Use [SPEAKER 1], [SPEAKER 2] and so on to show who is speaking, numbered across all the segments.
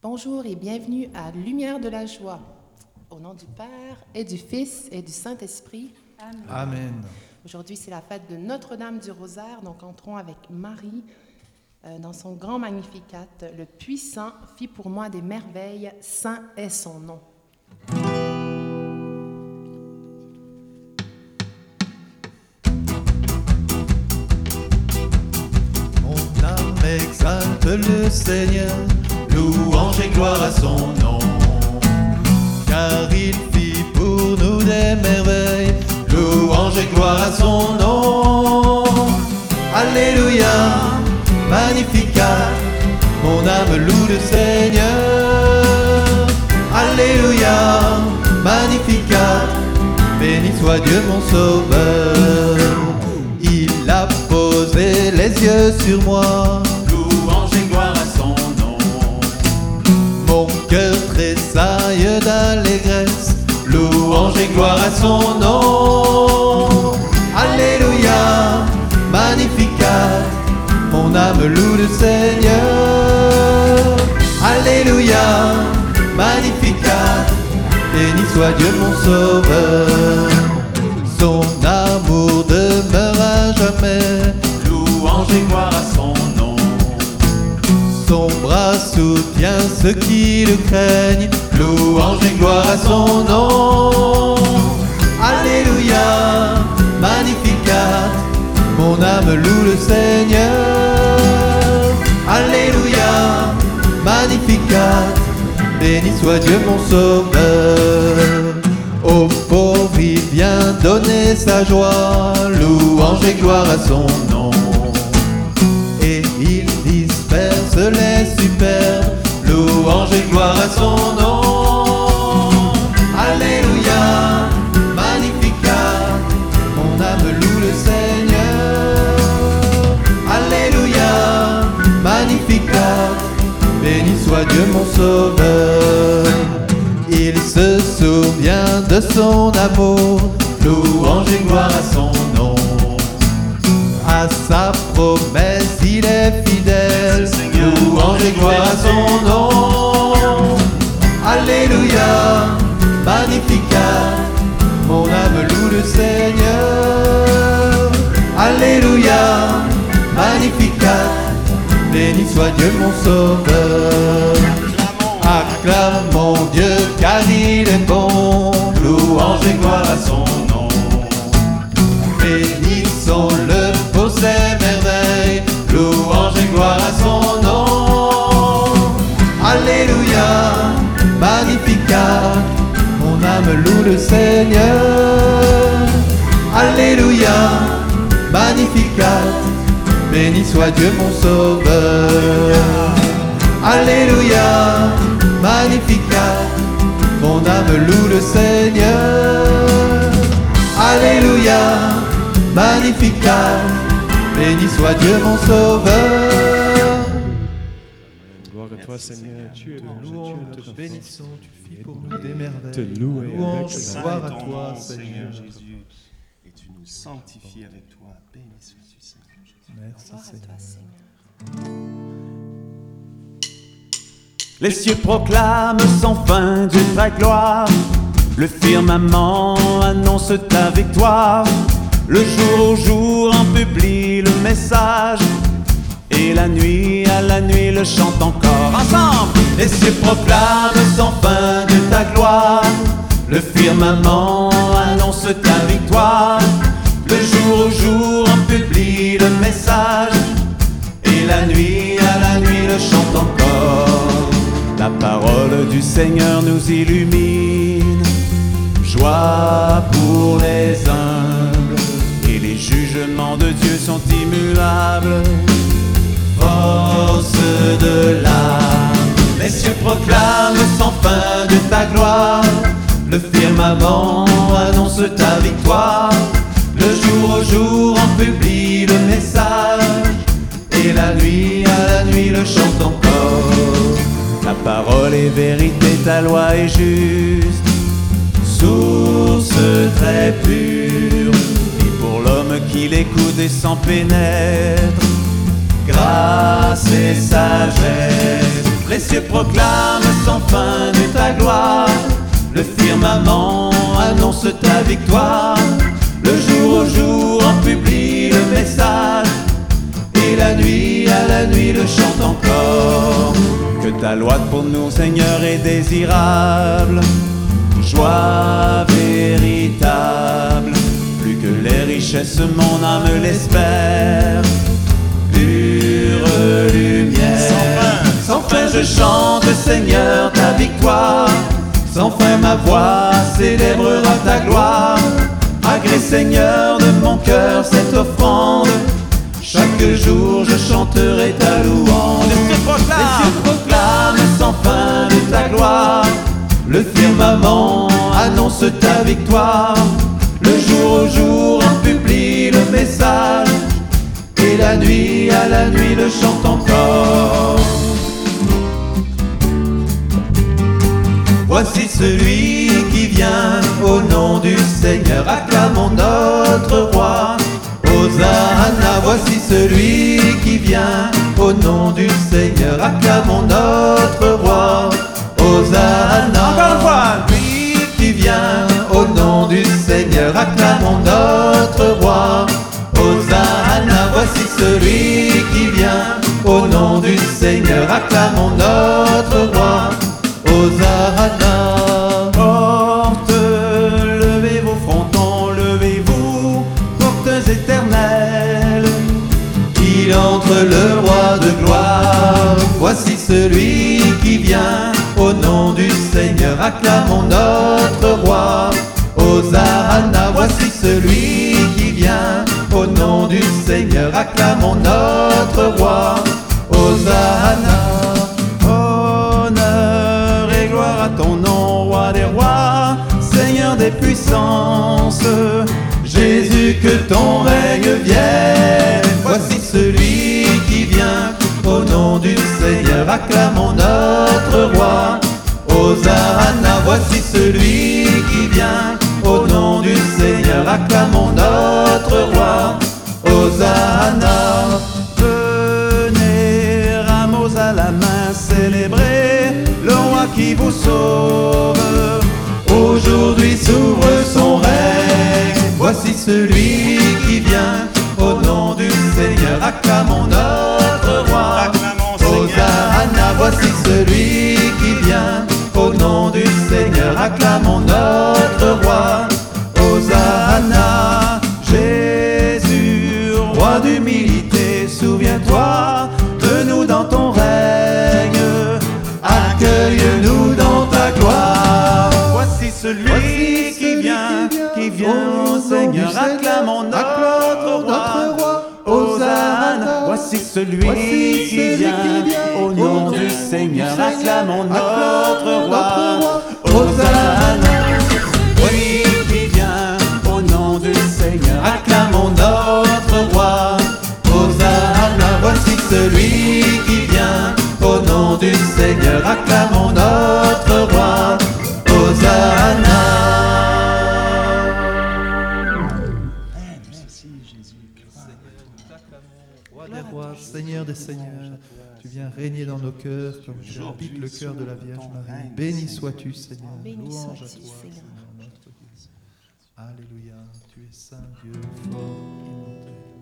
[SPEAKER 1] Bonjour et bienvenue à Lumière de la joie. Au nom du Père et du Fils et du Saint-Esprit.
[SPEAKER 2] Amen.
[SPEAKER 1] Aujourd'hui, c'est la fête de Notre-Dame du Rosaire. Donc, entrons avec Marie euh, dans son grand magnificat. Le puissant fit pour moi des merveilles. Saint est son nom.
[SPEAKER 2] Mon âme exalte le Seigneur, louange et gloire à son nom. Car il fit pour nous des merveilles, louange et gloire à son nom. Alléluia, magnificat, mon âme loue le Seigneur. Alléluia, magnificat, béni soit Dieu mon sauveur. Il a posé les yeux sur moi,
[SPEAKER 3] gloire à son nom.
[SPEAKER 2] Alléluia, magnificat, mon âme loue le Seigneur. Alléluia, magnificat, béni soit Dieu mon sauveur. Son amour demeure à jamais,
[SPEAKER 3] Louange et gloire à son nom.
[SPEAKER 2] son bras soutient ceux qui le craignent. Louange et gloire à son nom. Alléluia, magnificat, mon âme loue le Seigneur. Alléluia, magnificat, béni soit Dieu mon sauveur. Au pauvre il vient donner sa joie, louange et gloire à son nom et il disperse les superbes. Louange et gloire à son nom. Soit Dieu mon sauveur. Il se souvient de son amour. Louange et gloire à son nom. À sa promesse, il est fidèle. Louange et gloire à son nom. Alléluia, magnificat, mon âme loue le Seigneur. Alléluia, magnificat, béni soit Dieu mon sauveur. Acclamons Dieu car il est bon. Louange et gloire à son nom. Bénissons-le pour ses merveilles, louange et gloire à son nom. Alléluia, magnificat, mon âme loue le Seigneur. Alléluia, magnificat, béni soit Dieu mon sauveur. Alléluia, magnificat, mon âme loue le Seigneur. Alléluia, magnificat, béni soit Dieu mon sauveur.
[SPEAKER 4] Gloire à toi, Seigneur. Tu es bon,
[SPEAKER 2] Louons, te bénissons, tu fis pour nous des merveilles. gloire à toi, Seigneur.
[SPEAKER 3] Jésus. Et tu nous sanctifies avec toi. Béni Jésus.
[SPEAKER 2] Merci
[SPEAKER 1] Gloire à toi,
[SPEAKER 2] Seigneur.
[SPEAKER 1] Seigneur.
[SPEAKER 5] Les cieux proclament sans fin Dieu ta gloire. Le firmament annonce ta victoire. Le jour au jour en publie le message. Et la nuit à la nuit le chante encore ensemble. Les cieux proclament sans fin Dieu ta gloire. Le firmament annonce ta victoire. Le jour au jour en publie Et la nuit à la nuit le chante encore. La parole du Seigneur nous illumine. Joie pour les humbles. Et les jugements de Dieu sont immuables. Force de l'âme. Les cieux proclament sans fin de ta gloire. Le firmament annonce ta victoire. Chante encore. Ta parole est vérité, ta loi est juste. Source très pure. Et pour l'homme qui l'écoute et s'en pénètre. Grâce et sagesse. Les Les cieux proclament sans fin de ta gloire. Le firmament annonce ta victoire. Le jour au jour en publie le message. La nuit à la nuit le chante encore. Que ta loi pour nous, Seigneur, est désirable. Joie véritable. Plus que les richesses, mon âme l'espère. Pure lumière. Sans fin, je chante, Seigneur, ta victoire. Sans fin, ma voix célébrera ta gloire. Agré, Seigneur, de mon cœur cette offrande. Chaque jour, je chanterai ta louange. Les cieux proclament sans fin de ta gloire. Le firmament annonce ta victoire. Le jour au jour en publie le message. Et la nuit à la nuit le chante encore. Voici celui qui vient au nom du Seigneur, acclamons notre roi. Hosanna, voici celui qui vient au nom du Seigneur, acclamons notre roi. Hosanna, encore une fois, lui qui vient au nom du Seigneur, acclamons notre roi. Hosanna, voici celui qui vient au nom du Seigneur, acclamons notre roi. Hosanna. Acclamons notre roi. Hosanna, voici celui qui vient au nom du Seigneur. Acclamons notre roi. Hosanna. Honneur et gloire à ton nom, roi des rois, Seigneur des puissances. Jésus, que ton règne vienne. Voici celui qui vient au nom du Seigneur. Acclamons notre. Hosanna, voici celui qui vient au nom du Seigneur. Acclamons notre roi. Hosanna. Venez, rameaux à la main, célébrer le roi qui vous sauve. Aujourd'hui s'ouvre son règne. Voici celui qui vient au nom du Seigneur. Acclamons notre roi. Hosanna, voici celui D'humilité, souviens-toi de nous dans ton règne. Accueille-nous dans ta gloire. Voici celui qui vient, qui vient, Seigneur. Acclamons notre roi. Hosanna, voici celui qui vient au nom du Seigneur. Acclamons notre roi. Hosanna,
[SPEAKER 2] régner dans nos cœurs comme tu habites le cœur de la Vierge Marie. Béni
[SPEAKER 3] Seigneur.
[SPEAKER 2] sois-tu, Seigneur. Louange à toi,
[SPEAKER 1] Seigneur.
[SPEAKER 2] notre Dieu. Alléluia, tu es saint Dieu, fort et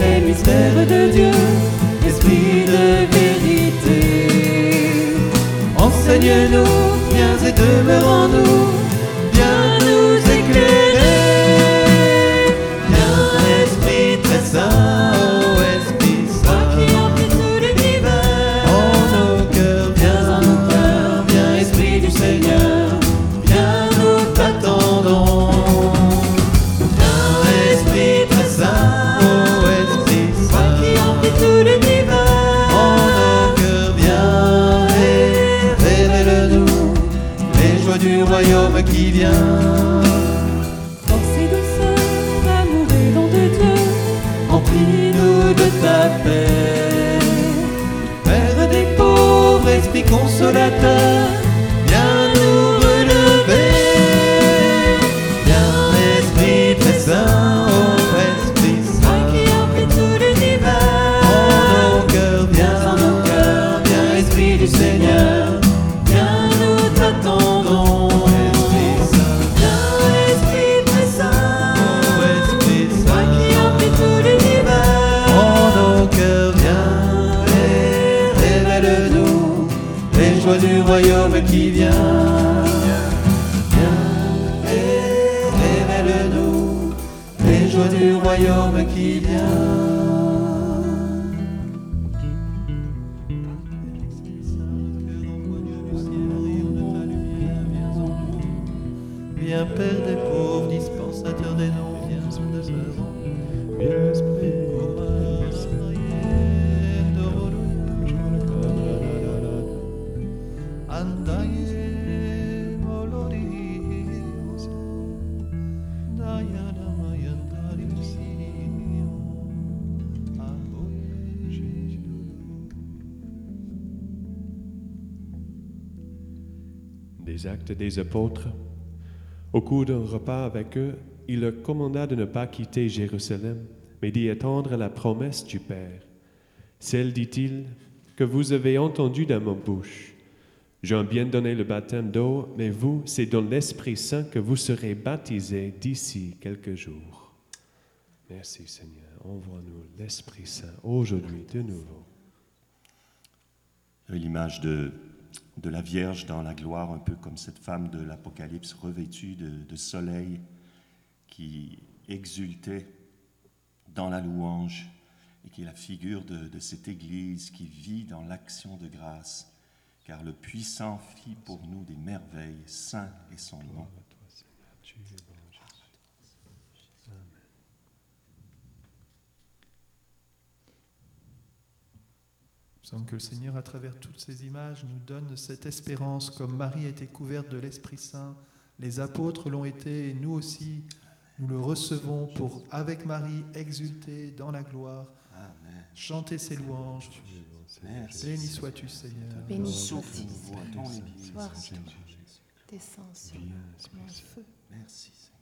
[SPEAKER 5] les
[SPEAKER 6] mystères de Dieu, Esprit de vérité.
[SPEAKER 2] Enseigne-nous, viens et demeure en nous, esprit consolateur, viens
[SPEAKER 6] qui
[SPEAKER 2] vient. Viens et révèle-nous les joies du royaume qui vient. Des
[SPEAKER 4] actes des apôtres. Au cours d'un repas avec eux, il leur commanda de ne pas quitter Jérusalem, mais d'y attendre la promesse du Père. Celle, dit-il, que vous avez entendue dans ma bouche. J'ai bien donné le baptême d'eau, mais vous, c'est dans l'Esprit Saint que vous serez baptisés d'ici quelques jours. Merci Seigneur. Envoie-nous l'Esprit Saint aujourd'hui de nouveau.
[SPEAKER 3] L'image de, de la Vierge dans la gloire, un peu comme cette femme de l'Apocalypse revêtue de, de soleil qui exultait dans la louange et qui est la figure de, de cette Église qui vit dans l'action de grâce, car le puissant fit pour nous des merveilles, saint est son nom.
[SPEAKER 7] Il semble que le Seigneur, à travers toutes ces images, nous donne cette espérance, comme Marie a été couverte de l'Esprit Saint, les apôtres l'ont été, et nous aussi, nous le recevons pour, avec Marie, exulter dans la gloire,
[SPEAKER 3] Amen.
[SPEAKER 7] chanter ses louanges.
[SPEAKER 3] Merci.
[SPEAKER 7] Béni sois-tu, Seigneur.
[SPEAKER 1] Béni sois-tu. Sois
[SPEAKER 3] Seigneur
[SPEAKER 1] retour.
[SPEAKER 3] Jésus.
[SPEAKER 1] Descends sur nous un feu.
[SPEAKER 3] Merci Seigneur.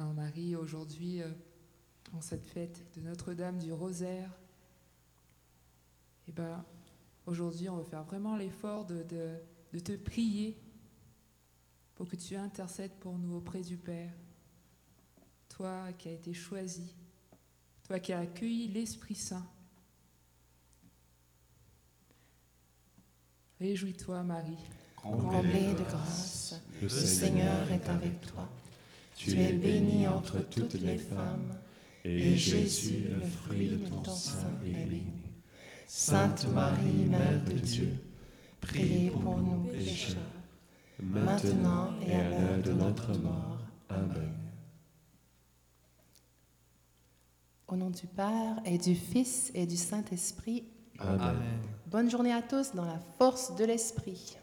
[SPEAKER 8] Alors Marie, aujourd'hui, euh, en cette fête de Notre-Dame du Rosaire, eh ben, aujourd'hui, on va faire vraiment l'effort de, de- de te prier pour que tu intercèdes pour nous auprès du Père. Toi qui as été choisi, toi qui as accueilli l'Esprit Saint. Réjouis-toi, Marie.
[SPEAKER 1] Comblée de grâce,
[SPEAKER 4] Le
[SPEAKER 1] le Seigneur est avec toi. Tu es bénie entre toutes les femmes, et Jésus, le fruit de ton sein, est béni. Sainte Marie, Mère de Dieu, priez pour nous pécheurs, maintenant et à l'heure de notre mort. Amen. Au nom du Père et du Fils et du Saint-Esprit,
[SPEAKER 4] Amen.
[SPEAKER 7] Amen.
[SPEAKER 1] bonne journée à tous dans la force de l'Esprit.